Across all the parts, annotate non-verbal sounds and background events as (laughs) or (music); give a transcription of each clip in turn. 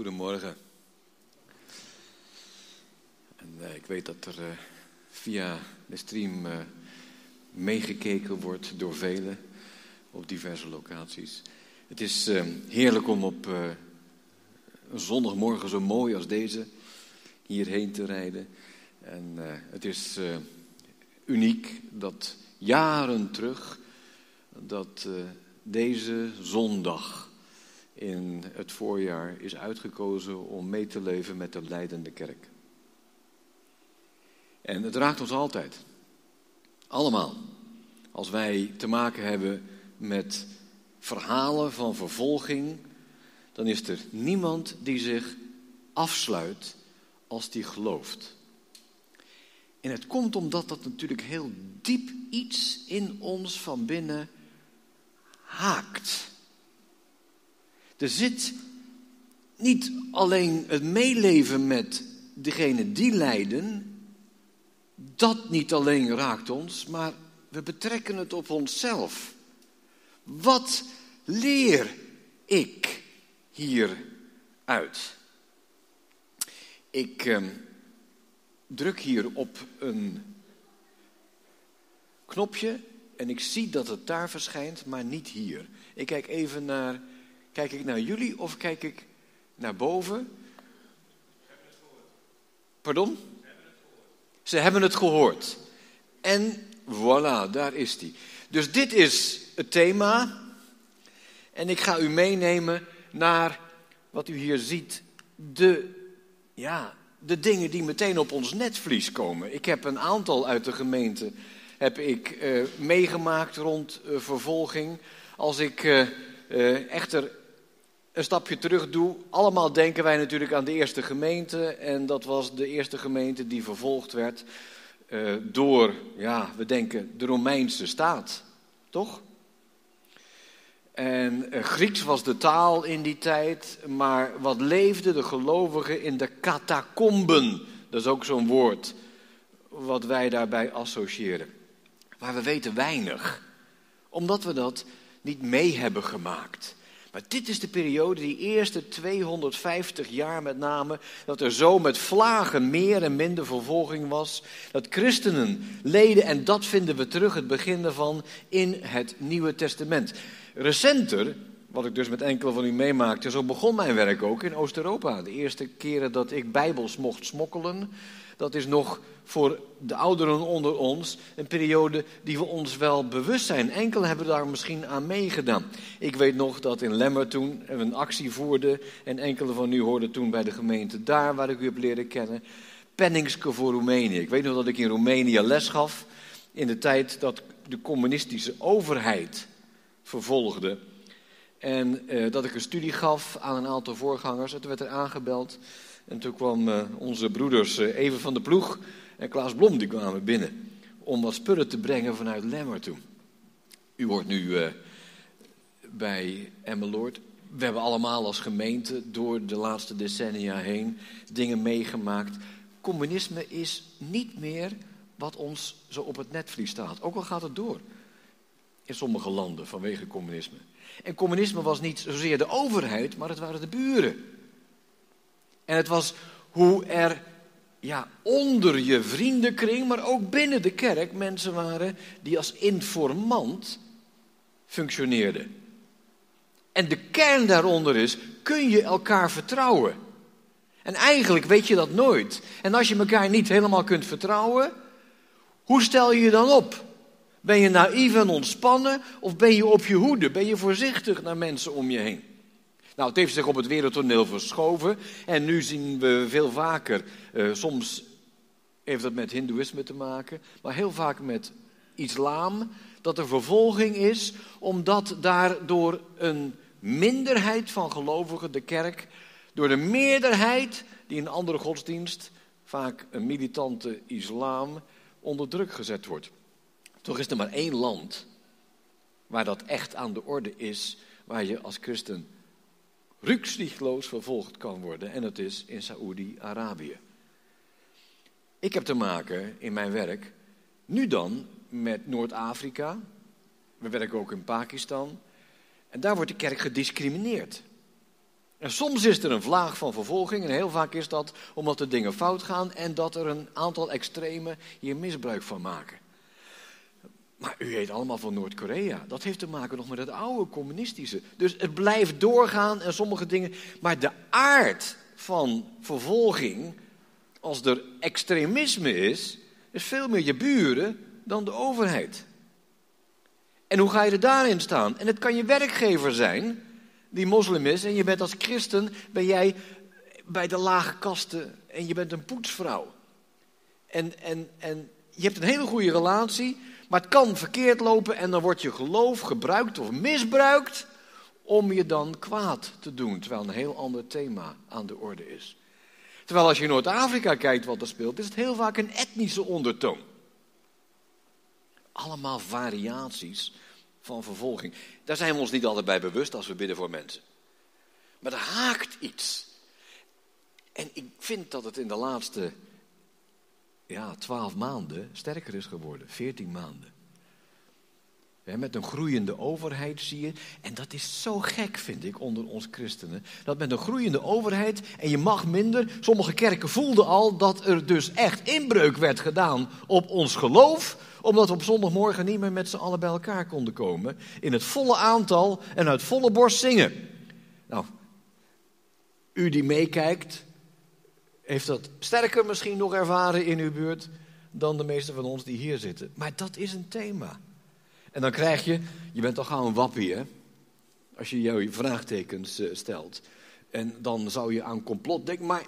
Goedemorgen. En, uh, ik weet dat er uh, via de stream uh, meegekeken wordt door velen op diverse locaties. Het is heerlijk om op een zondagmorgen zo mooi als deze hierheen te rijden. En het is uniek dat jaren terug dat deze zondag in het voorjaar is uitgekozen om mee te leven met de leidende kerk. En het raakt ons altijd. Allemaal. Als wij te maken hebben met verhalen van vervolging, dan is er niemand die zich afsluit als die gelooft. En het komt omdat dat natuurlijk heel diep iets in ons van binnen haakt. Er zit niet alleen het meeleven met degene die lijden, dat niet alleen raakt ons, maar we betrekken het op onszelf. Wat leer ik hieruit? Ik eh, druk hier op een knopje en ik zie dat het daar verschijnt, maar niet hier. Ik kijk even naar Kijk ik naar jullie of kijk ik naar boven? Pardon? Ze hebben het gehoord. En voilà, daar is die. Dus dit is het thema. En ik ga u meenemen naar wat u hier ziet. De, ja, de dingen die meteen op ons netvlies komen. Ik heb een aantal uit de gemeente heb ik, uh, meegemaakt rond uh, vervolging. Als ik uh, echter een stapje terug doe, allemaal denken wij natuurlijk aan de eerste gemeente. En dat was de eerste gemeente die vervolgd werd uh, door, ja, we denken de Romeinse staat. Toch? En uh, Grieks was de taal in die tijd, maar wat leefden de gelovigen in de catacomben? Dat is ook zo'n woord wat wij daarbij associëren. Maar we weten weinig, omdat we dat niet mee hebben gemaakt. Maar dit is de periode, die eerste 250 jaar met name, dat er zo met vlagen meer en minder vervolging was. Dat christenen leden, en dat vinden we terug het begin ervan in het Nieuwe Testament. Recenter, wat ik dus met enkele van u meemaakte, zo begon mijn werk ook in Oost-Europa. De eerste keren dat ik bijbels mocht smokkelen, dat is nog voor de ouderen onder ons een periode die we ons wel bewust zijn. Enkele hebben daar misschien aan meegedaan. Ik weet nog dat in Lemmer toen we een actie voerden en enkele van u hoorden toen bij de gemeente daar waar ik u heb leren kennen. Penningske voor Roemenië. Ik weet nog dat ik in Roemenië les gaf in de tijd dat de communistische overheid vervolgde. En eh, dat ik een studie gaf aan een aantal voorgangers. Het werd er aangebeld. En toen kwam uh, onze broeders uh, Even van de Ploeg en Klaas Blom, die kwamen binnen. Om wat spullen te brengen vanuit Lemmer toe. U hoort nu uh, bij Emmeloord. We hebben allemaal als gemeente door de laatste decennia heen dingen meegemaakt. Communisme is niet meer wat ons zo op het netvlies staat. Ook al gaat het door in sommige landen vanwege communisme. En communisme was niet zozeer de overheid, maar het waren de buren. En het was hoe er ja, onder je vriendenkring, maar ook binnen de kerk mensen waren die als informant functioneerden. En de kern daaronder is, kun je elkaar vertrouwen? En eigenlijk weet je dat nooit. En als je elkaar niet helemaal kunt vertrouwen, hoe stel je je dan op? Ben je naïef en ontspannen of ben je op je hoede? Ben je voorzichtig naar mensen om je heen? Nou, het heeft zich op het wereldtoneel verschoven en nu zien we veel vaker, uh, soms heeft dat met hindoeïsme te maken, maar heel vaak met islam, dat er vervolging is, omdat daardoor een minderheid van gelovigen, de kerk, door de meerderheid die een andere godsdienst, vaak een militante islam, onder druk gezet wordt. Toch is er maar één land waar dat echt aan de orde is, waar je als christen rücksichtsloos vervolgd kan worden. En dat is in Saoedi-Arabië. Ik heb te maken in mijn werk nu dan met Noord-Afrika. We werken ook in Pakistan. En daar wordt de kerk gediscrimineerd. En soms is er een vlaag van vervolging en heel vaak is dat omdat de dingen fout gaan en dat er een aantal extremen hier misbruik van maken. Maar u weet allemaal van Noord-Korea. Dat heeft te maken nog met het oude communistische. Dus het blijft doorgaan en sommige dingen. Maar de aard van vervolging, als er extremisme is, is veel meer je buren dan de overheid. En hoe ga je er daarin staan? En het kan je werkgever zijn, die moslim is, en je bent als christen, ben jij bij de lage kasten en je bent een poetsvrouw. En, en, en je hebt een hele goede relatie, maar het kan verkeerd lopen en dan wordt je geloof gebruikt of misbruikt om je dan kwaad te doen, terwijl een heel ander thema aan de orde is. Terwijl als je in Noord-Afrika kijkt wat er speelt, is het heel vaak een etnische ondertoon. Allemaal variaties van vervolging. Daar zijn we ons niet altijd bij bewust als we bidden voor mensen. Maar er haakt iets. En ik vind dat het in de laatste ja, twaalf maanden sterker is geworden. Veertien maanden. Met een groeiende overheid zie je, en dat is zo gek vind ik onder ons christenen, dat met een groeiende overheid en je mag minder, sommige kerken voelden al dat er dus echt inbreuk werd gedaan op ons geloof, omdat we op zondagmorgen niet meer met z'n allen bij elkaar konden komen, in het volle aantal en uit volle borst zingen. Nou, u die meekijkt, heeft dat sterker misschien nog ervaren in uw buurt dan de meeste van ons die hier zitten. Maar dat is een thema. En dan krijg je, je bent al gauw een wappie hè, als je jouw vraagtekens eh, stelt. En dan zou je aan complot denken, maar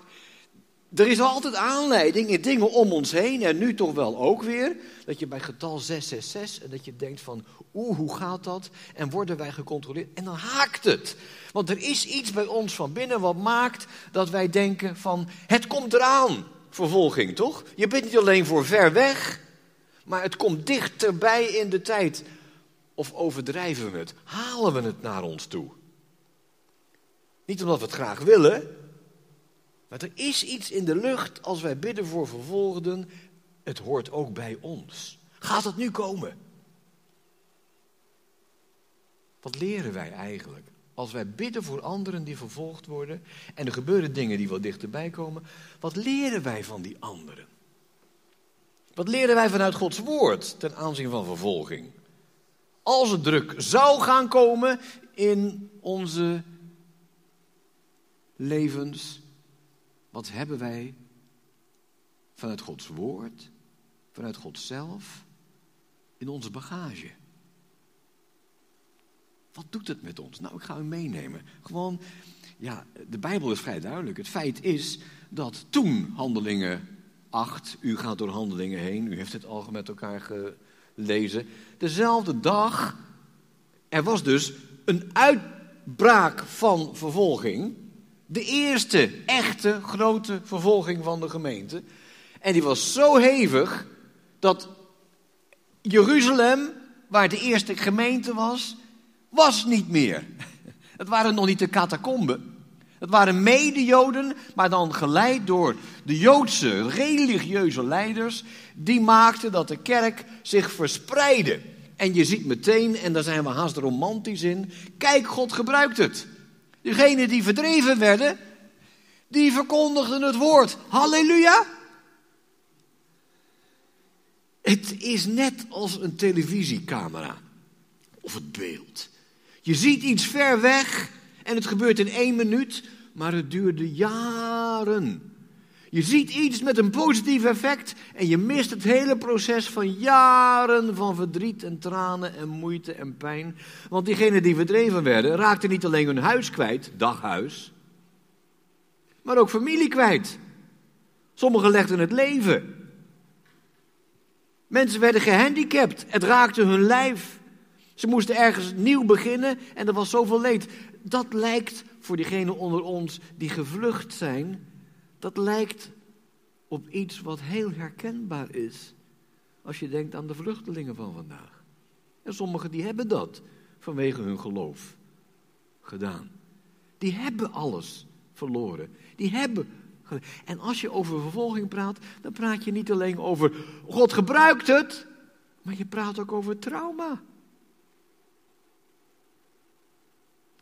er is altijd aanleiding in dingen om ons heen en nu toch wel ook weer. Dat je bij getal 666 en dat je denkt van oeh, hoe gaat dat? En worden wij gecontroleerd? En dan haakt het. Want er is iets bij ons van binnen wat maakt dat wij denken van het komt eraan. Vervolging, toch? Je bent niet alleen voor ver weg, maar het komt dichterbij in de tijd. Of overdrijven we het? Halen we het naar ons toe? Niet omdat we het graag willen, maar er is iets in de lucht als wij bidden voor vervolgden. Het hoort ook bij ons. Gaat het nu komen? Wat leren wij eigenlijk? Als wij bidden voor anderen die vervolgd worden en er gebeuren dingen die wat dichterbij komen, wat leren wij van die anderen? Wat leren wij vanuit Gods woord ten aanzien van vervolging? Als het druk zou gaan komen in onze levens, wat hebben wij vanuit Gods woord, vanuit God zelf, in onze bagage? Wat doet het met ons? Nou, ik ga u meenemen. Gewoon, ja, de Bijbel is vrij duidelijk. Het feit is dat toen handelingen 8, u gaat door handelingen heen, u heeft het al met elkaar gelezen. Dezelfde dag, er was dus een uitbraak van vervolging. De eerste echte grote vervolging van de gemeente. En die was zo hevig dat Jeruzalem, waar de eerste gemeente was, was niet meer. (laughs) Het waren nog niet de catacomben. Het waren mede-Joden, maar dan geleid door de Joodse religieuze leiders. Die maakten dat de kerk zich verspreidde. En je ziet meteen, en daar zijn we haast romantisch in, kijk, God gebruikt het. Degenen die verdreven werden, die verkondigden het woord. Halleluja! Het is net als een televisiecamera of het beeld. Je ziet iets ver weg en het gebeurt in één minuut, maar het duurde jaren. Je ziet iets met een positief effect en je mist het hele proces van jaren van verdriet en tranen en moeite en pijn. Want diegenen die verdreven werden, raakten niet alleen hun huis kwijt, daghuis, maar ook familie kwijt. Sommigen legden het leven. Mensen werden gehandicapt, het raakte hun lijf. Ze moesten ergens nieuw beginnen en er was zoveel leed. Dat lijkt voor diegenen onder ons die gevlucht zijn, dat lijkt op iets wat heel herkenbaar is als je denkt aan de vluchtelingen van vandaag. En sommigen die hebben dat vanwege hun geloof gedaan. Die hebben alles verloren. Die hebben. En als je over vervolging praat, dan praat je niet alleen over God gebruikt het, maar je praat ook over trauma.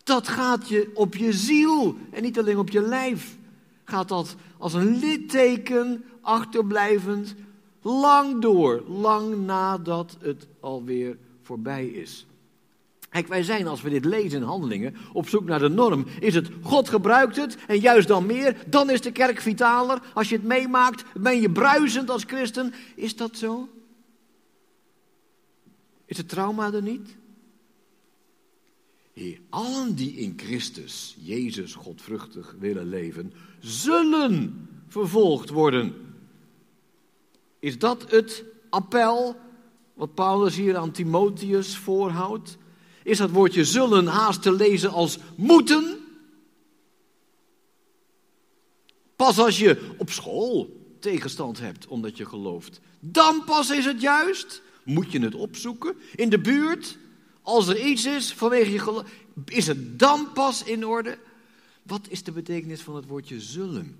Dat gaat je op je ziel en niet alleen op je lijf. Gaat dat als een litteken achterblijvend lang door, lang nadat het alweer voorbij is. Kijk, wij zijn als we dit lezen in handelingen op zoek naar de norm. Is het God gebruikt het en juist dan meer, dan is de kerk vitaler. Als je het meemaakt, ben je bruisend als christen. Is dat zo? Is het trauma er niet? Heer, allen die in Christus, Jezus, godvruchtig willen leven, zullen vervolgd worden. Is dat het appel wat Paulus hier aan Timotheus voorhoudt? Is dat woordje zullen haast te lezen als moeten? Pas als je op school tegenstand hebt omdat je gelooft, dan pas is het juist. Moet je het opzoeken in de buurt? Als er iets is vanwege je geloof, is het dan pas in orde? Wat is de betekenis van het woordje zullen?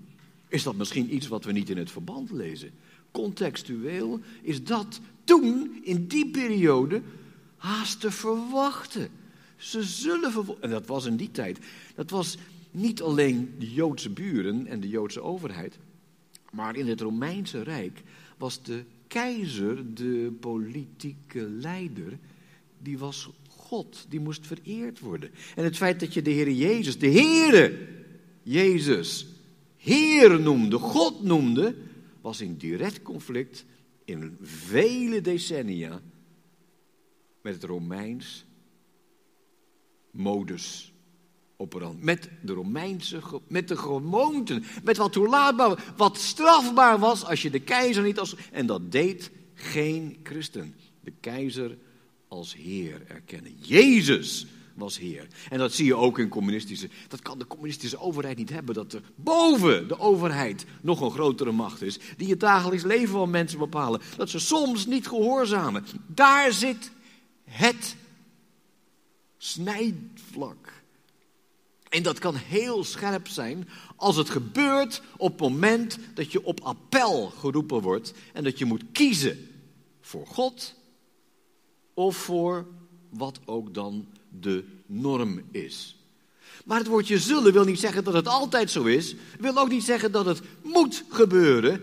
Is dat misschien iets wat we niet in het verband lezen? Contextueel is dat toen, in die periode, haast te verwachten. Ze zullen. En dat was in die tijd. Dat was niet alleen de Joodse buren en de Joodse overheid. Maar in het Romeinse Rijk was de keizer de politieke leider. Die was God, die moest vereerd worden. En het feit dat je de Heer Jezus, de Heere Jezus, Heer noemde, God noemde, was in direct conflict in vele decennia met het Romeins modus operandi. Met de Romeinse, met de gewoonten, met wat toelaatbaar, wat strafbaar was als je de keizer niet als... En dat deed geen christen. De keizer als heer erkennen. Jezus was heer. En dat zie je ook in communistische. Dat kan de communistische overheid niet hebben. Dat er boven de overheid nog een grotere macht is. Die het dagelijks leven van mensen bepalen. Dat ze soms niet gehoorzamen. Daar zit het snijvlak. En dat kan heel scherp zijn als het gebeurt op het moment dat je op appel geroepen wordt en dat je moet kiezen voor God of voor wat ook dan de norm is. Maar het woordje zullen wil niet zeggen dat het altijd zo is, wil ook niet zeggen dat het moet gebeuren.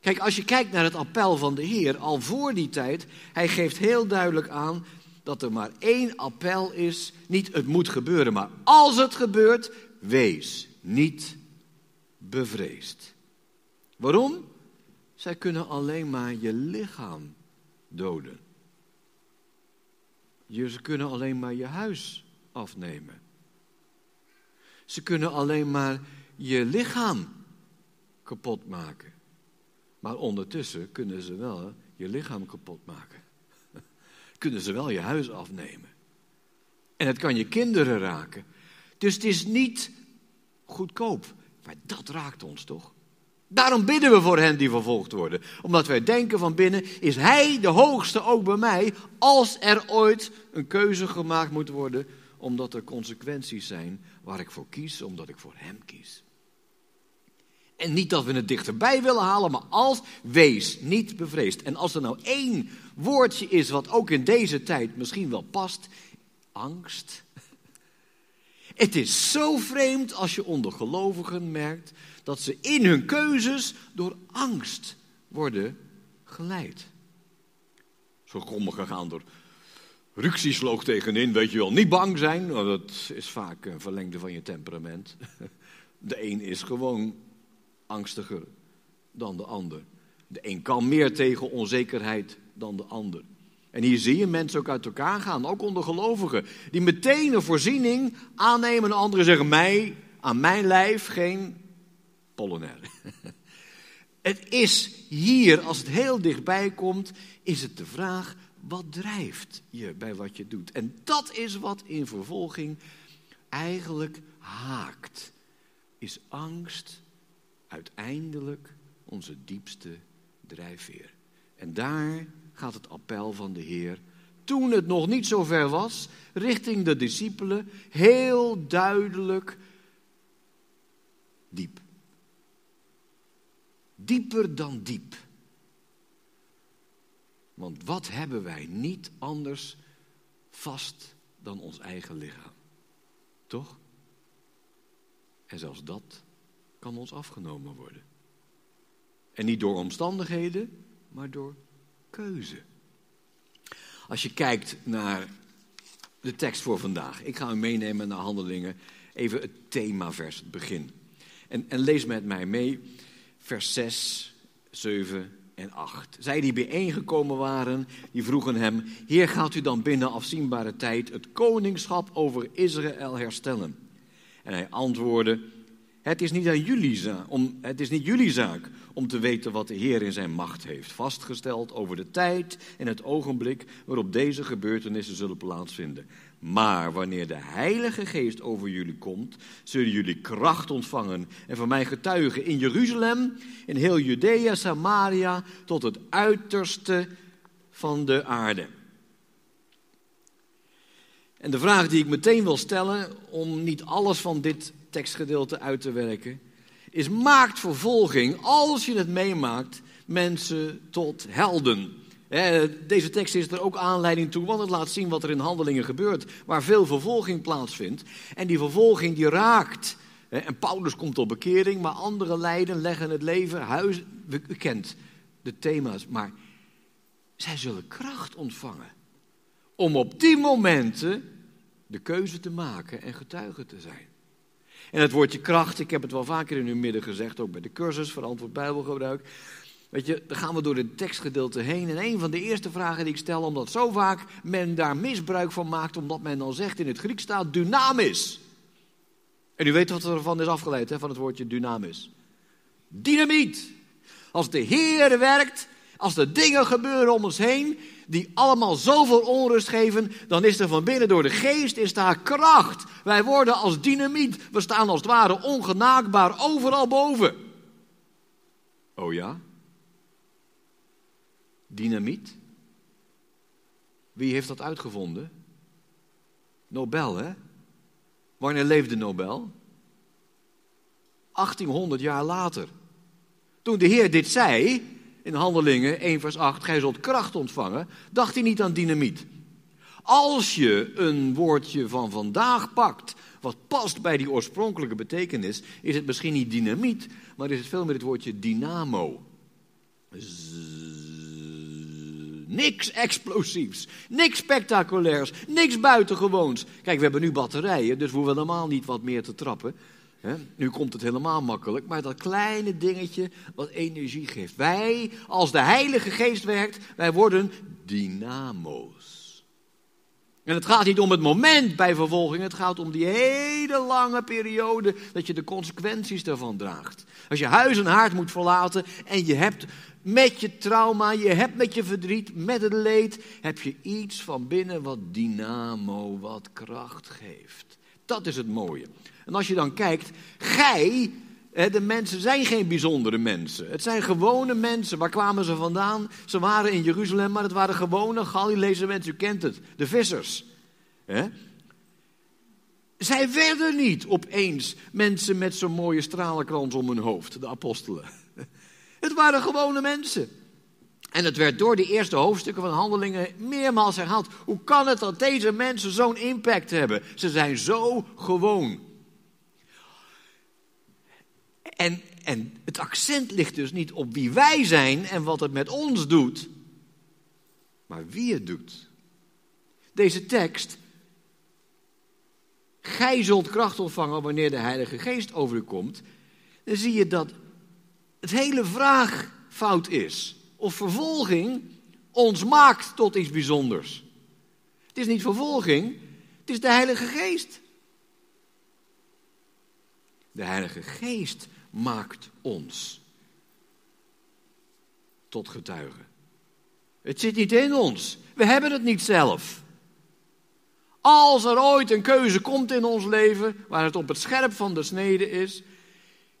Kijk, als je kijkt naar het appel van de Heer, al voor die tijd, hij geeft heel duidelijk aan dat er maar één appel is. Niet het moet gebeuren, maar als het gebeurt, wees niet bevreesd. Waarom? Zij kunnen alleen maar je lichaam doden. Ze kunnen alleen maar je huis afnemen. Ze kunnen alleen maar je lichaam kapot maken. Maar ondertussen kunnen ze wel je lichaam kapot maken. (laughs) kunnen ze wel je huis afnemen. En het kan je kinderen raken. Dus het is niet goedkoop. Maar dat raakt ons toch? Daarom bidden we voor hen die vervolgd worden. Omdat wij denken van binnen, is Hij de hoogste ook bij mij, als er ooit een keuze gemaakt moet worden, omdat er consequenties zijn waar ik voor kies, omdat ik voor Hem kies. En niet dat we het dichterbij willen halen, maar als wees niet bevreesd. En als er nou één woordje is wat ook in deze tijd misschien wel past, angst. Het is zo vreemd als je onder gelovigen merkt dat ze in hun keuzes door angst worden geleid. Sommigen gaan door rücksichtsloog tegenin, weet je wel, niet bang zijn. Dat is vaak een verlengde van je temperament. (laughs) De een is gewoon angstiger dan de ander. De een kan meer tegen onzekerheid dan de ander. En hier zie je mensen ook uit elkaar gaan, ook onder gelovigen, die meteen een voorziening aannemen en anderen zeggen mij, aan mijn lijf geen Polonaire. (laughs) Het is hier, als het heel dichtbij komt, is het de vraag, wat drijft je bij wat je doet? En dat is wat in vervolging eigenlijk haakt. Is angst uiteindelijk onze diepste drijfveer. En daar gaat het appel van de Heer, toen het nog niet zo ver was, richting de discipelen, heel duidelijk diep. Dieper dan diep. Want wat hebben wij niet anders vast dan ons eigen lichaam. Toch? En zelfs dat kan ons afgenomen worden. En niet door omstandigheden, maar door keuze. Als je kijkt naar de tekst voor vandaag. Ik ga u meenemen naar handelingen. Even het themavers, het begin. En, en lees met mij mee, vers 6, 7 en 8. Zij die bijeengekomen waren, die vroegen hem: Heer, gaat u dan binnen afzienbare tijd het koningschap over Israël herstellen? En hij antwoordde: het is, niet aan jullie om, het is niet jullie zaak om te weten wat de Heer in zijn macht heeft vastgesteld over de tijd en het ogenblik waarop deze gebeurtenissen zullen plaatsvinden. Maar wanneer de Heilige Geest over jullie komt, zullen jullie kracht ontvangen en van mij getuigen in Jeruzalem, in heel Judea, Samaria, tot het uiterste van de aarde. En de vraag die ik meteen wil stellen, om niet alles van dit tekstgedeelte uit te werken, is maakt vervolging, als je het meemaakt, mensen tot helden. Deze tekst is er ook aanleiding toe, want het laat zien wat er in handelingen gebeurt, waar veel vervolging plaatsvindt. En die vervolging die raakt. En Paulus komt tot bekering, maar andere lijden leggen het leven, huis, u kent de thema's, maar zij zullen kracht ontvangen om op die momenten de keuze te maken en getuige te zijn. En het woordje kracht, ik heb het wel vaker in uw midden gezegd, ook bij de cursus verantwoord Bijbelgebruik. Weet je, dan gaan we door het tekstgedeelte heen. En een van de eerste vragen die ik stel, omdat zo vaak men daar misbruik van maakt, omdat men dan zegt in het Grieks staat dynamis. En u weet wat er van is afgeleid, hè, van het woordje dynamis. Dynamiet. Als de Heer werkt, als er dingen gebeuren om ons heen, die allemaal zoveel onrust geven, dan is er van binnen door de geest is daar kracht. Wij worden als dynamiet. We staan als het ware ongenaakbaar overal boven. Oh ja? Dynamiet? Wie heeft dat uitgevonden? Nobel, hè? Wanneer leefde Nobel? 1800 jaar later. Toen de Heer dit zei, in Handelingen 1 vers 8, gij zult kracht ontvangen, dacht hij niet aan dynamiet. Als je een woordje van vandaag pakt, wat past bij die oorspronkelijke betekenis, is het misschien niet dynamiet, maar is het veel meer het woordje dynamo. Niks explosiefs, niks spectaculairs, niks buitengewoons. Kijk, we hebben nu batterijen, dus we hoeven helemaal niet wat meer te trappen. Nu komt het helemaal makkelijk, maar dat kleine dingetje wat energie geeft. Wij, als de Heilige Geest werkt, wij worden dynamo's. En het gaat niet om het moment bij vervolging, het gaat om die hele lange periode dat je de consequenties daarvan draagt. Als je huis en haard moet verlaten en je hebt met je trauma, je hebt met je verdriet, met het leed, heb je iets van binnen wat dynamo, wat kracht geeft. Dat is het mooie. En als je dan kijkt, gij, de mensen zijn geen bijzondere mensen. Het zijn gewone mensen. Waar kwamen ze vandaan? Ze waren in Jeruzalem, maar het waren gewone Galileese mensen. U kent het, de vissers. Zij werden niet opeens mensen met zo'n mooie stralenkrans om hun hoofd, de apostelen. (laughs) Het waren gewone mensen. En het werd door de eerste hoofdstukken van Handelingen meermaals herhaald. Hoe kan het dat deze mensen zo'n impact hebben? Ze zijn zo gewoon. En, en het accent ligt dus niet op wie wij zijn en wat het met ons doet, maar wie het doet. Deze tekst. Gij zult kracht ontvangen wanneer de Heilige Geest over u komt. Dan zie je dat het hele vraag fout is. Of vervolging ons maakt tot iets bijzonders. Het is niet vervolging, het is de Heilige Geest. De Heilige Geest maakt ons tot getuigen. Het zit niet in ons. We hebben het niet zelf. Als er ooit een keuze komt in ons leven waar het op het scherp van de snede is,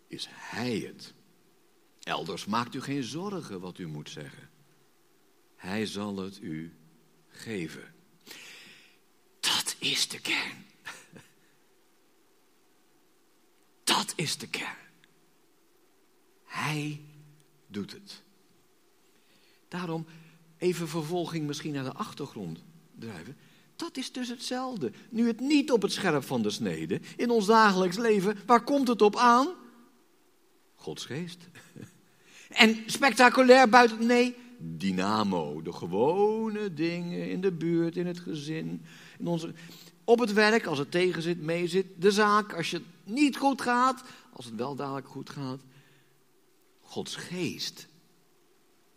is Hij het. Elders maakt u geen zorgen wat u moet zeggen. Hij zal het u geven. Dat is de kern. (laughs) Dat is de kern. Hij doet het. Daarom even vervolging misschien naar de achtergrond drijven. Dat is dus hetzelfde. Nu het niet op het scherp van de snede, in ons dagelijks leven, waar komt het op aan? Gods geest. (laughs) En spectaculair buiten, nee, dynamo. De gewone dingen in de buurt, in het gezin, in onze, op het werk, als het tegen zit, mee zit. De zaak, als het niet goed gaat, als het wel dadelijk goed gaat. Gods geest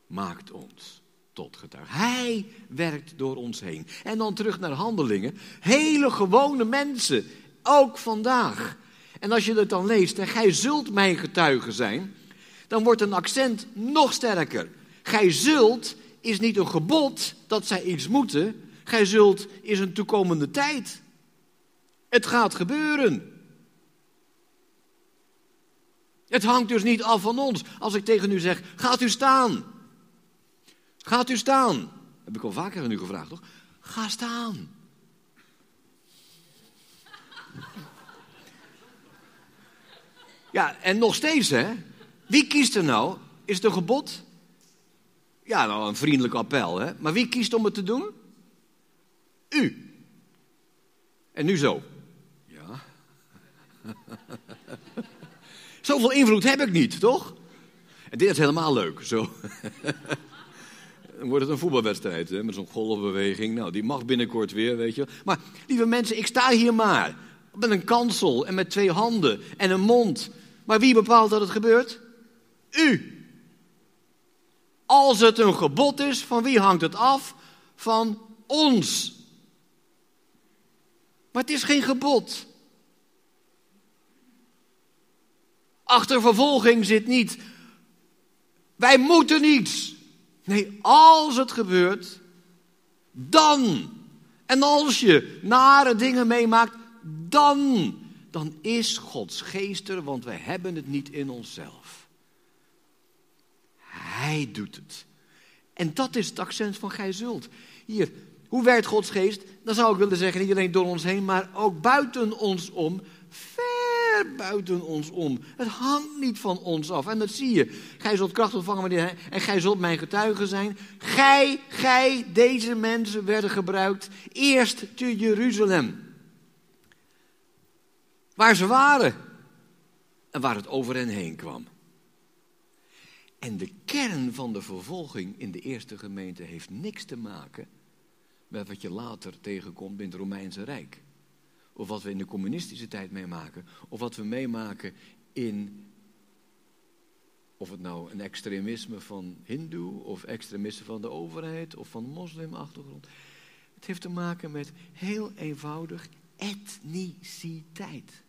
maakt ons tot getuige. Hij werkt door ons heen. En dan terug naar handelingen. Hele gewone mensen, ook vandaag. En als je het dan leest, en gij zult mijn getuige zijn, dan wordt een accent nog sterker. Gij zult is niet een gebod dat zij iets moeten. Gij zult is een toekomende tijd. Het gaat gebeuren. Het hangt dus niet af van ons. Als ik tegen u zeg, gaat u staan. Gaat u staan. Heb ik al vaker aan u gevraagd, toch? Ga staan. Ja, en nog steeds, hè? Wie kiest er nou? Is het een gebod? Ja, nou, een vriendelijk appel, hè? Maar wie kiest om het te doen? U. En nu zo. Ja. (laughs) Zoveel invloed heb ik niet, toch? En dit is helemaal leuk, zo. Dan wordt het een voetbalwedstrijd hè, met zo'n golfbeweging. Nou, die mag binnenkort weer, weet je. Maar lieve mensen, ik sta hier maar. Met een kansel en met twee handen en een mond. Maar wie bepaalt dat het gebeurt? U. Als het een gebod is, van wie hangt het af? Van ons. Maar het is geen gebod. Achter vervolging zit niet. Wij moeten iets. Nee, als het gebeurt, dan. En als je nare dingen meemaakt, dan. Dan is Gods geest er, want wij hebben het niet in onszelf. Hij doet het. En dat is het accent van gij zult. Hier, hoe werkt Gods geest? Dan zou ik willen zeggen, niet alleen door ons heen, maar ook buiten ons om. Ver buiten ons om. Het hangt niet van ons af. En dat zie je. Gij zult kracht ontvangen wanneer en gij zult mijn getuige zijn. Gij, gij, deze mensen werden gebruikt eerst te Jeruzalem. Waar ze waren en waar het over hen heen kwam. En de kern van de vervolging in de eerste gemeente heeft niks te maken met wat je later tegenkomt in het Romeinse Rijk. Of wat we in de communistische tijd meemaken. Of wat we meemaken in. Of het nou een extremisme van Hindoe, of extremisme van de overheid, of van moslimachtergrond. Het heeft te maken met heel eenvoudig etniciteit.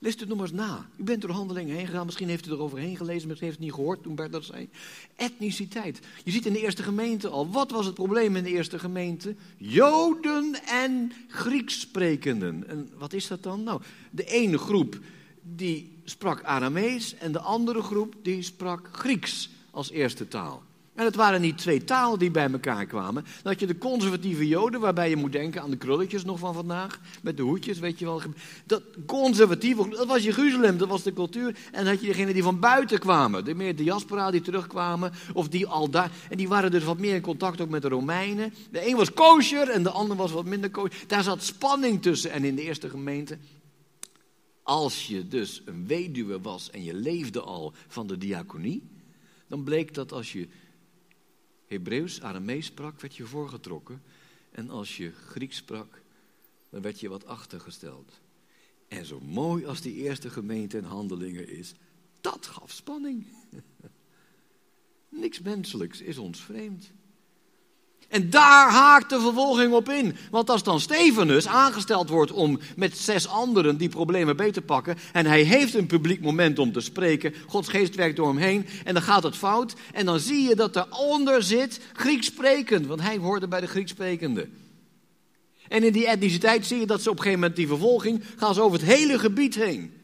Lees het nog maar eens na. U bent door handelingen heen gegaan. Misschien heeft u er overheen gelezen, misschien heeft u het niet gehoord toen Bert zei. Etniciteit. Je ziet in de eerste gemeente al. Wat was het probleem in de eerste gemeente? Joden en Grieks sprekenden. En wat is dat dan? Nou, de ene groep die sprak Aramees en de andere groep die sprak Grieks als eerste taal. En het waren niet twee talen die bij elkaar kwamen. Dan had je de conservatieve Joden, waarbij je moet denken aan de krulletjes nog van vandaag. Met de hoedjes, weet je wel. Dat conservatieve, dat was Jeruzalem, dat was de cultuur. En dan had je degenen die van buiten kwamen. De meer diaspora die terugkwamen, of die al daar. En die waren dus wat meer in contact ook met de Romeinen. De een was kosher en de ander was wat minder kosher. Daar zat spanning tussen. En in de eerste gemeente als je dus een weduwe was en je leefde al van de diaconie, dan bleek dat als je Hebreeuws, Aramees sprak, werd je voorgetrokken. En als je Grieks sprak, dan werd je wat achtergesteld. En zo mooi als die eerste gemeente en handelingen is, dat gaf spanning. (laughs) Niks menselijks is ons vreemd. En daar haakt de vervolging op in. Want als dan Stefanus aangesteld wordt om met zes anderen die problemen beter te pakken. en hij heeft een publiek moment om te spreken. Gods geest werkt door hem heen. en dan gaat het fout. En dan zie je dat eronder zit Grieks sprekend. Want hij hoorde bij de Grieks sprekende. En in die etniciteit zie je dat ze op een gegeven moment die vervolging. gaan ze over het hele gebied heen.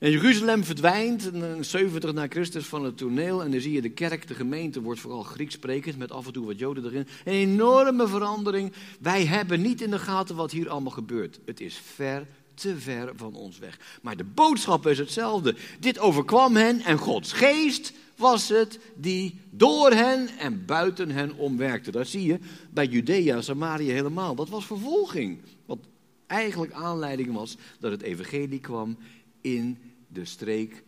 En Jeruzalem verdwijnt, 70 na Christus, van het toneel. En dan zie je de kerk, de gemeente, wordt vooral Grieks sprekend, met af en toe wat Joden erin. Een enorme verandering. Wij hebben niet in de gaten wat hier allemaal gebeurt. Het is ver te ver van ons weg. Maar de boodschap is hetzelfde. Dit overkwam hen en Gods geest was het die door hen en buiten hen omwerkte. Dat zie je bij Judea, Samaria helemaal. Dat was vervolging. Wat eigenlijk aanleiding was dat het evangelie kwam in de streek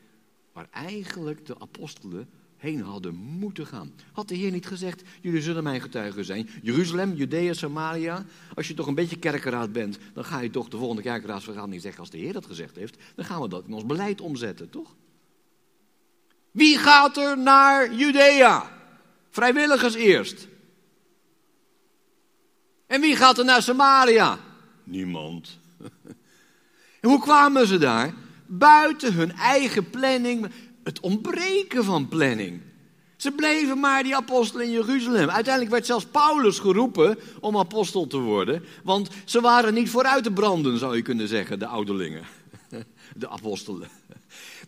waar eigenlijk de apostelen heen hadden moeten gaan. Had de Heer niet gezegd, jullie zullen mijn getuigen zijn. Jeruzalem, Judea, Samaria. Als je toch een beetje kerkenraad bend, dan ga je toch de volgende kerkenraadsvergadering zeggen als de Heer dat gezegd heeft. Dan gaan we dat in ons beleid omzetten, toch? Wie gaat er naar Judea? Vrijwilligers eerst. En wie gaat er naar Samaria? Niemand. (laughs) En hoe kwamen ze daar? Buiten hun eigen planning, het ontbreken van planning. Ze bleven maar die apostelen in Jeruzalem. Uiteindelijk werd zelfs Paulus geroepen om apostel te worden. Want ze waren niet vooruit te branden, zou je kunnen zeggen, de ouderlingen. (laughs) De apostelen.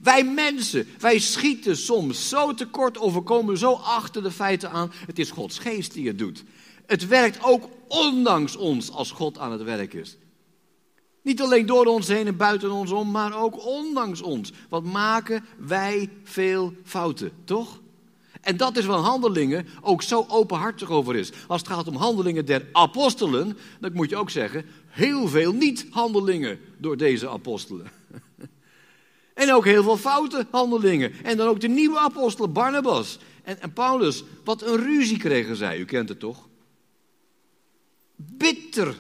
Wij mensen, wij schieten soms zo tekort of we komen zo achter de feiten aan. Het is Gods geest die het doet. Het werkt ook ondanks ons als God aan het werk is. Niet alleen door ons heen en buiten ons om, maar ook ondanks ons. Wat maken wij veel fouten, toch? En dat is waar handelingen ook zo openhartig over is. Als het gaat om handelingen der apostelen, dan moet je ook zeggen, heel veel niet-handelingen door deze apostelen. (laughs) En ook heel veel foute handelingen. En dan ook de nieuwe apostel Barnabas en, en Paulus. Wat een ruzie kregen zij, u kent het toch? Bitter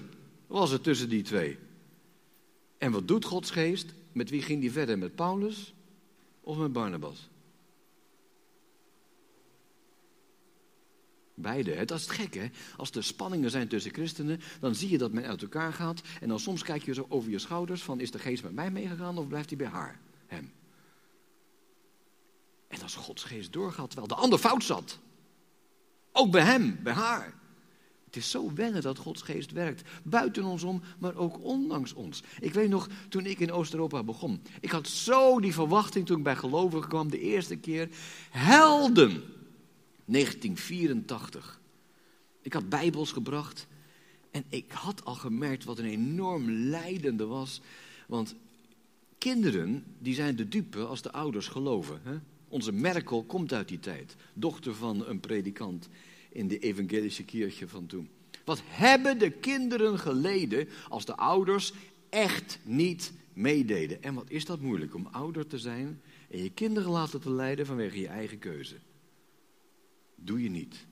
was het tussen die twee. En wat doet Gods geest? Met wie ging die verder? Met Paulus of met Barnabas? Beide, dat is het gek hè. Als er spanningen zijn tussen christenen, dan zie je dat men uit elkaar gaat. En dan soms kijk je zo over je schouders van, is de geest met mij meegegaan of blijft hij bij haar? Hem. En als Gods geest doorgaat, terwijl de ander fout zat. Ook bij hem, bij haar. Het is zo wennen dat Gods geest werkt. Buiten ons om, maar ook ondanks ons. Ik weet nog, toen ik in Oost-Europa begon. Ik had zo die verwachting toen ik bij gelovigen kwam. De eerste keer. Helden. 1984. Ik had bijbels gebracht. En ik had al gemerkt wat een enorm leidende was. Want kinderen, die zijn de dupe als de ouders geloven. Hè? Onze Merkel komt uit die tijd. Dochter van een predikant in de evangelische kirche van toen. Wat hebben de kinderen geleden als de ouders echt niet meededen? En wat is dat moeilijk om ouder te zijn en je kinderen laten te leiden vanwege je eigen keuze? Doe je niet.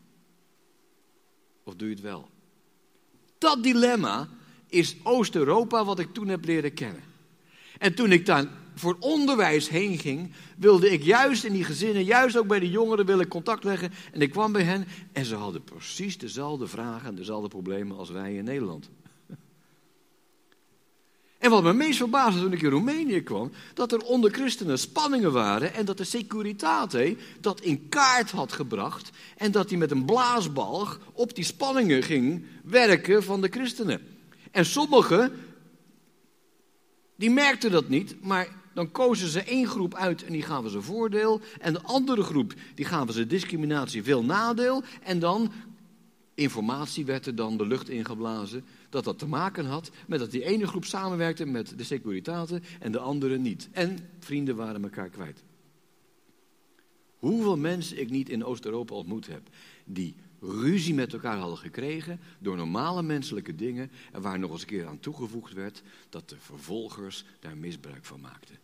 Of doe je het wel? Dat dilemma is Oost-Europa wat ik toen heb leren kennen. En toen ik daar voor onderwijs heen ging, wilde ik juist in die gezinnen, juist ook bij de jongeren, willen contact leggen. En ik kwam bij hen en ze hadden precies dezelfde vragen en dezelfde problemen als wij in Nederland. (laughs) En wat me meest verbaasde toen ik in Roemenië kwam, dat er onder christenen spanningen waren en dat de Securitate dat in kaart had gebracht en dat hij met een blaasbalg op die spanningen ging werken van de christenen. En sommigen, die merkten dat niet, maar dan kozen ze één groep uit en die gaven ze voordeel. En de andere groep, die gaven ze discriminatie, veel nadeel. En dan, informatie werd er dan de lucht ingeblazen. Dat dat te maken had met dat die ene groep samenwerkte met de Securitate en de andere niet. En vrienden waren elkaar kwijt. Hoeveel mensen ik niet in Oost-Europa ontmoet heb, die ruzie met elkaar hadden gekregen door normale menselijke dingen en waar nog eens een keer aan toegevoegd werd dat de vervolgers daar misbruik van maakten.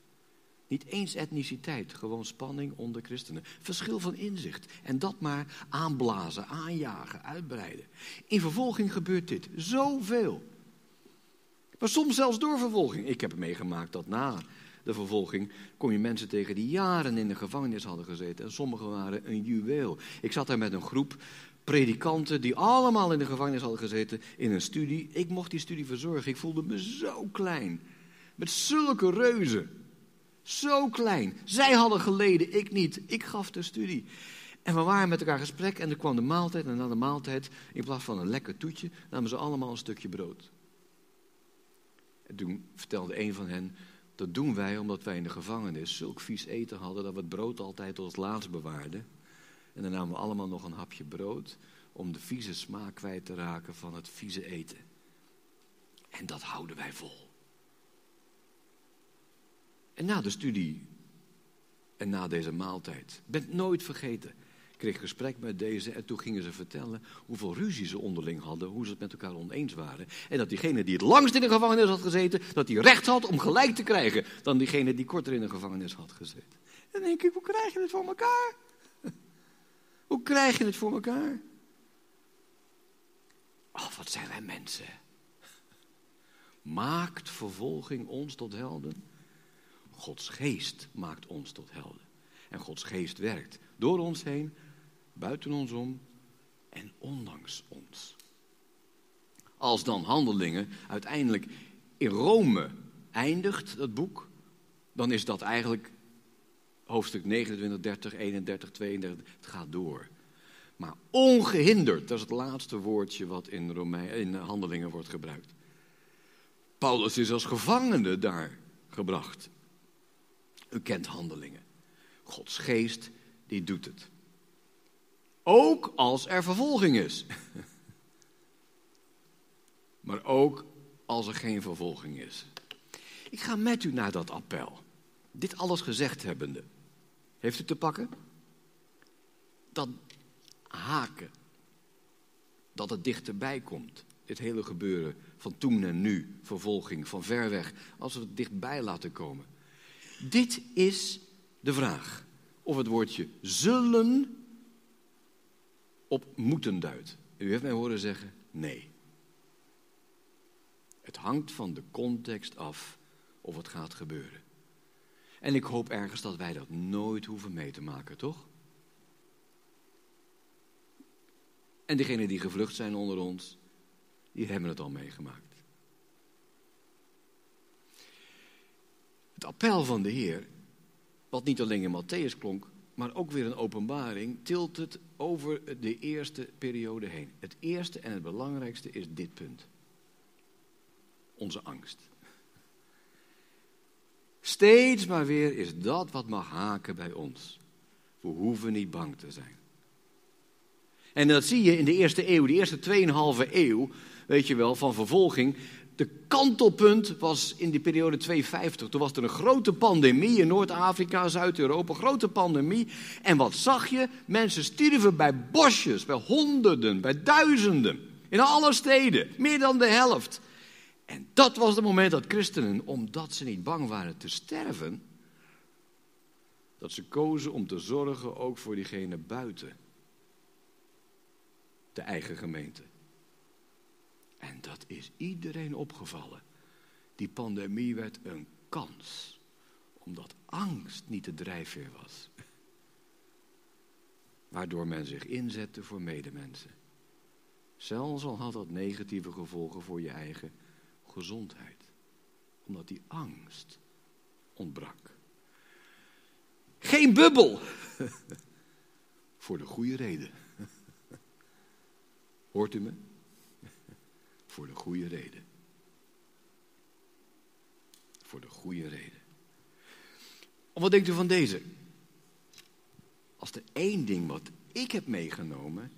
Niet eens etniciteit, gewoon spanning onder christenen. Verschil van inzicht. En dat maar aanblazen, aanjagen, uitbreiden. In vervolging gebeurt dit zoveel. Maar soms zelfs door vervolging. Ik heb meegemaakt dat na de vervolging kom je mensen tegen die jaren in de gevangenis hadden gezeten. En sommigen waren een juweel. Ik zat daar met een groep predikanten die allemaal in de gevangenis hadden gezeten in een studie. Ik mocht die studie verzorgen. Ik voelde me zo klein. Met zulke reuzen. Zo klein. Zij hadden geleden, ik niet. Ik gaf de studie. En we waren met elkaar gesprek en er kwam de maaltijd. En na de maaltijd, in plaats van een lekker toetje, namen ze allemaal een stukje brood. En toen vertelde een van hen, dat doen wij omdat wij in de gevangenis zulk vies eten hadden dat we het brood altijd tot het laatst bewaarden. En dan namen we allemaal nog een hapje brood om de vieze smaak kwijt te raken van het vieze eten. En dat houden wij vol. En na de studie en na deze maaltijd, ben nooit vergeten, kreeg gesprek met deze en toen gingen ze vertellen hoeveel ruzie ze onderling hadden, hoe ze het met elkaar oneens waren. En dat diegene die het langst in de gevangenis had gezeten, dat hij recht had om gelijk te krijgen dan diegene die korter in de gevangenis had gezeten. En denk ik, hoe krijg je het voor elkaar? Hoe krijg je het voor elkaar? Oh, wat zijn wij mensen. Maakt vervolging ons tot helden? Gods geest maakt ons tot helden. En Gods geest werkt door ons heen, buiten ons om en ondanks ons. Als dan handelingen uiteindelijk in Rome eindigt, dat boek, dan is dat eigenlijk hoofdstuk 29, 30, 31, 32. Het gaat door. Maar ongehinderd, dat is het laatste woordje wat in, Romein, in handelingen wordt gebruikt. Paulus is als gevangene daar gebracht. U kent handelingen. Gods geest, die doet het. Ook als er vervolging is. (laughs) maar ook als er geen vervolging is. Ik ga met u naar dat appel. Dit alles gezegd hebbende. Heeft u te pakken? Dat haken. Dat het dichterbij komt. Dit hele gebeuren van toen en nu. Vervolging van ver weg. Als we het dichtbij laten komen. Dit is de vraag. Of het woordje zullen op moeten duidt. U heeft mij horen zeggen nee. Het hangt van de context af of het gaat gebeuren. En ik hoop ergens dat wij dat nooit hoeven mee te maken, toch? En diegenen die gevlucht zijn onder ons, die hebben het al meegemaakt. Het appel van de Heer, wat niet alleen in Matthäus klonk, maar ook weer een openbaring, tilt het over de eerste periode heen. Het eerste en het belangrijkste is dit punt. Onze angst. Steeds maar weer is dat wat mag haken bij ons. We hoeven niet bang te zijn. En dat zie je in de eerste eeuw, de eerste 2,5 eeuw, weet je wel, van vervolging. De kantelpunt was in die periode 250. Toen was er een grote pandemie in Noord-Afrika, Zuid-Europa, grote pandemie. En wat zag je? Mensen stierven bij bosjes, bij honderden, bij duizenden. In alle steden, meer dan de helft. En dat was het moment dat christenen, omdat ze niet bang waren te sterven, dat ze kozen om te zorgen ook voor diegene buiten de eigen gemeente. En dat is iedereen opgevallen. Die pandemie werd een kans, omdat angst niet de drijfveer was. Waardoor men zich inzette voor medemensen. Zelfs al had dat negatieve gevolgen voor je eigen gezondheid. Omdat die angst ontbrak. Geen bubbel. (laughs) voor de goede reden. (laughs) Hoort u me? (laughs) Voor de goede reden. Voor de goede reden. wat denkt u van deze? Als er één ding wat ik heb meegenomen,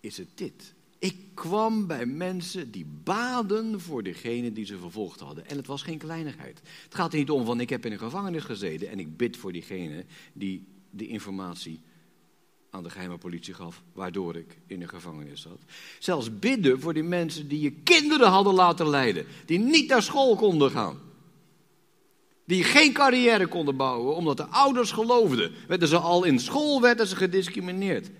is het dit. Ik kwam bij mensen die baden voor degene die ze vervolgd hadden. En het was geen kleinigheid. Het gaat er niet om van ik heb in een gevangenis gezeten en ik bid voor diegene die de informatie aan de geheime politie gaf, waardoor ik in de gevangenis zat. Zelfs bidden voor die mensen die je kinderen hadden laten leiden, die niet naar school konden gaan. Die geen carrière konden bouwen, omdat de ouders geloofden. Werden ze al in school werden ze gediscrimineerd.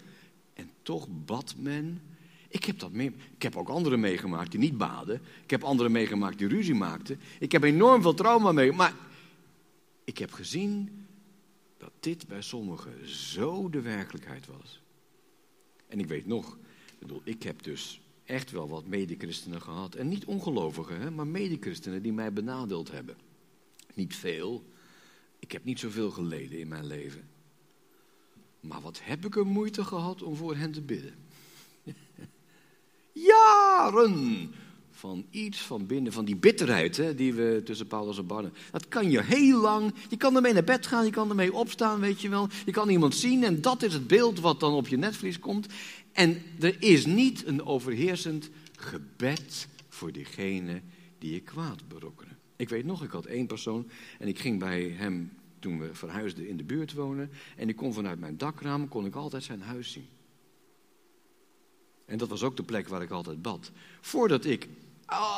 En toch bad men. Ik heb, dat mee, ik heb ook anderen meegemaakt die niet baden. Ik heb anderen meegemaakt die ruzie maakten. Ik heb enorm veel trauma mee. Maar ik heb gezien dat dit bij sommigen zo de werkelijkheid was. En ik weet nog, ik, bedoel, ik heb dus echt wel wat medechristenen gehad. En niet ongelovigen, hè, maar medechristenen die mij benadeeld hebben. Niet veel. Ik heb niet zoveel geleden in mijn leven. Maar wat heb ik er moeite gehad om voor hen te bidden? (laughs) Jaren van iets van binnen, van die bitterheid hè, die we tussen Paulus en Barnabas. Dat kan je heel lang, je kan ermee naar bed gaan, je kan ermee opstaan, weet je wel. Je kan iemand zien en dat is het beeld wat dan op je netvlies komt. En er is niet een overheersend gebed voor diegene die je kwaad berokkenen. Ik weet nog, ik had één persoon en ik ging bij hem toen we verhuisden in de buurt wonen. En ik kon vanuit mijn dakraam kon ik altijd zijn huis zien. En dat was ook de plek waar ik altijd bad. Voordat ik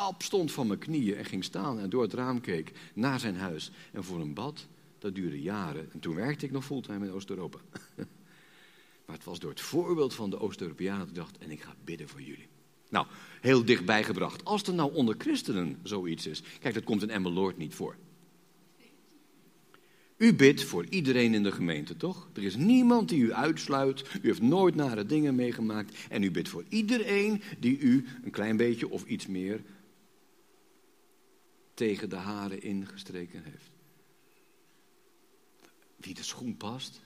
opstond van mijn knieën en ging staan en door het raam keek naar zijn huis en voor een bad, dat duurde jaren. En toen werkte ik nog fulltime in Oost-Europa. (laughs) maar het was door het voorbeeld van de Oost-Europeanen dat ik dacht, en ik ga bidden voor jullie. Nou, heel dichtbij gebracht. Als er nou onder christenen zoiets is. Kijk, dat komt in Emmeloord niet voor. U bidt voor iedereen in de gemeente, toch? Er is niemand die u uitsluit. U heeft nooit nare dingen meegemaakt. En u bidt voor iedereen die u een klein beetje of iets meer tegen de haren ingestreken heeft. Wie de schoen past.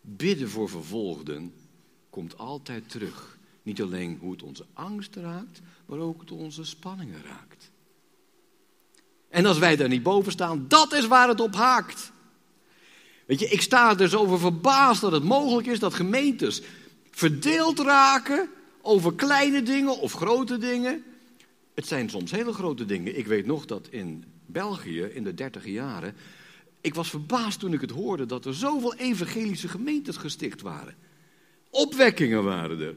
Bidden voor vervolgden komt altijd terug. Niet alleen hoe het onze angst raakt, maar ook het onze spanningen raakt. En als wij daar niet boven staan, dat is waar het op haakt. Weet je, ik sta er zo over verbaasd dat het mogelijk is dat gemeentes verdeeld raken over kleine dingen of grote dingen. Het zijn soms hele grote dingen. Ik weet nog dat in België in de dertig jaren. Ik was verbaasd toen ik het hoorde dat er zoveel evangelische gemeentes gesticht waren. Opwekkingen waren er.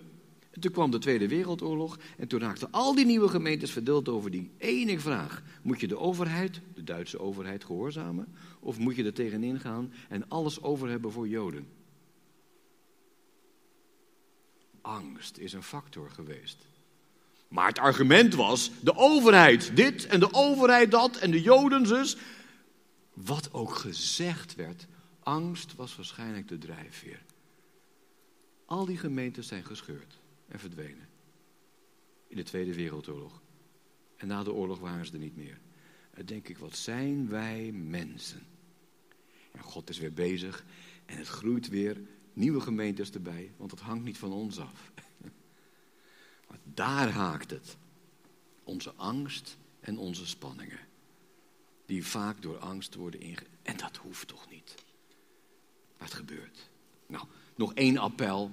En toen kwam de Tweede Wereldoorlog en toen raakten al die nieuwe gemeentes verdeeld over die ene vraag. Moet je de overheid, de Duitse overheid, gehoorzamen? Of moet je er tegenin gaan en alles over hebben voor Joden? Angst is een factor geweest. Maar het argument was de overheid dit en de overheid dat en de Joden zus. Wat ook gezegd werd, angst was waarschijnlijk de drijfveer. Al die gemeentes zijn gescheurd en verdwenen. In de Tweede Wereldoorlog. En na de oorlog waren ze er niet meer. Dan denk ik, wat zijn wij mensen? En God is weer bezig en het groeit weer. Nieuwe gemeentes erbij, want het hangt niet van ons af. (laughs) Maar daar haakt het. Onze angst en onze spanningen. Die vaak door angst worden inge... En dat hoeft toch niet? Maar het gebeurt. Nou, nog één appel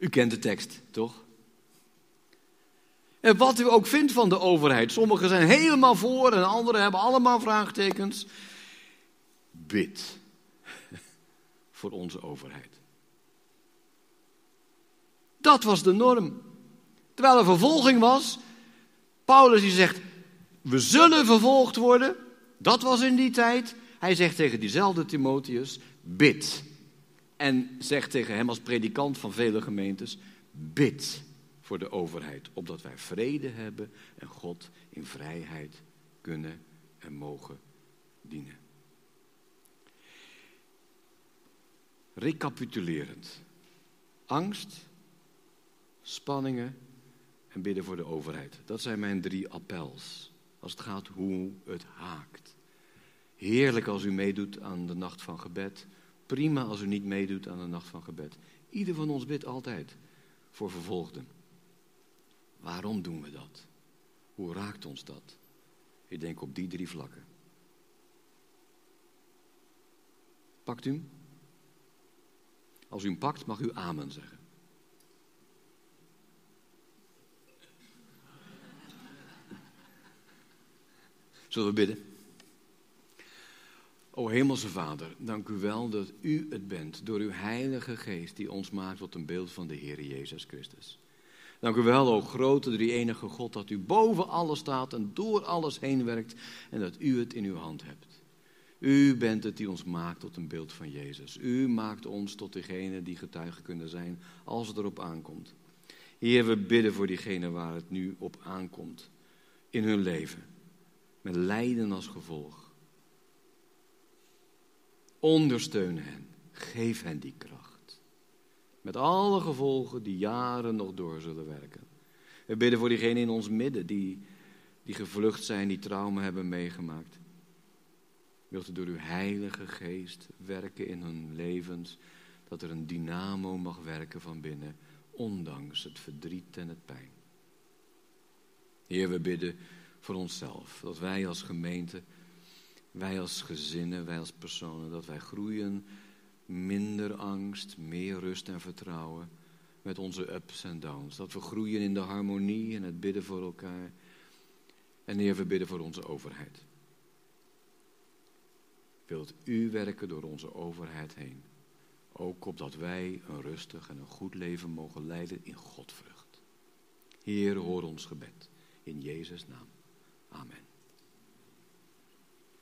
U kent de tekst, toch? En wat u ook vindt van de overheid, sommigen zijn helemaal voor en anderen hebben allemaal vraagtekens. Bid (laughs) voor onze overheid. Dat was de norm. Terwijl er vervolging was, Paulus die zegt, we zullen vervolgd worden. Dat was in die tijd. Hij zegt tegen diezelfde Timotheus, bid. En zegt tegen hem als predikant van vele gemeentes: bid voor de overheid, opdat wij vrede hebben en God in vrijheid kunnen en mogen dienen. Recapitulerend. Angst, spanningen en bidden voor de overheid. Dat zijn mijn drie appels. Als het gaat hoe het haakt. Heerlijk als u meedoet aan de nacht van gebed. Prima als u niet meedoet aan de nacht van gebed. Ieder van ons bidt altijd voor vervolgden. Waarom doen we dat? Hoe raakt ons dat? Ik denk op die drie vlakken. Pakt u hem? Als u hem pakt, mag u amen zeggen. Zullen we bidden? O Hemelse Vader, dank u wel dat u het bent door uw Heilige Geest die ons maakt tot een beeld van de Heer Jezus Christus. Dank u wel, o grote drie-enige God, dat u boven alles staat en door alles heen werkt en dat u het in uw hand hebt. U bent het die ons maakt tot een beeld van Jezus. U maakt ons tot degene die getuigen kunnen zijn als het erop aankomt. Heer, we bidden voor diegenen waar het nu op aankomt in hun leven, met lijden als gevolg. Ondersteun hen. Geef hen die kracht. Met alle gevolgen die jaren nog door zullen werken. We bidden voor diegenen in ons midden die, die gevlucht zijn, die trauma hebben meegemaakt. Wilt u door uw heilige geest werken in hun levens, dat er een dynamo mag werken van binnen, ondanks het verdriet en het pijn. Heer, we bidden voor onszelf, dat wij als gemeente wij als gezinnen, wij als personen, dat wij groeien. Minder angst, meer rust en vertrouwen. met onze ups en downs. Dat we groeien in de harmonie en het bidden voor elkaar. En Heer, we bidden voor onze overheid. Wilt u werken door onze overheid heen? Ook opdat wij een rustig en een goed leven mogen leiden in Godvrucht. Heer, hoor ons gebed. In Jezus' naam.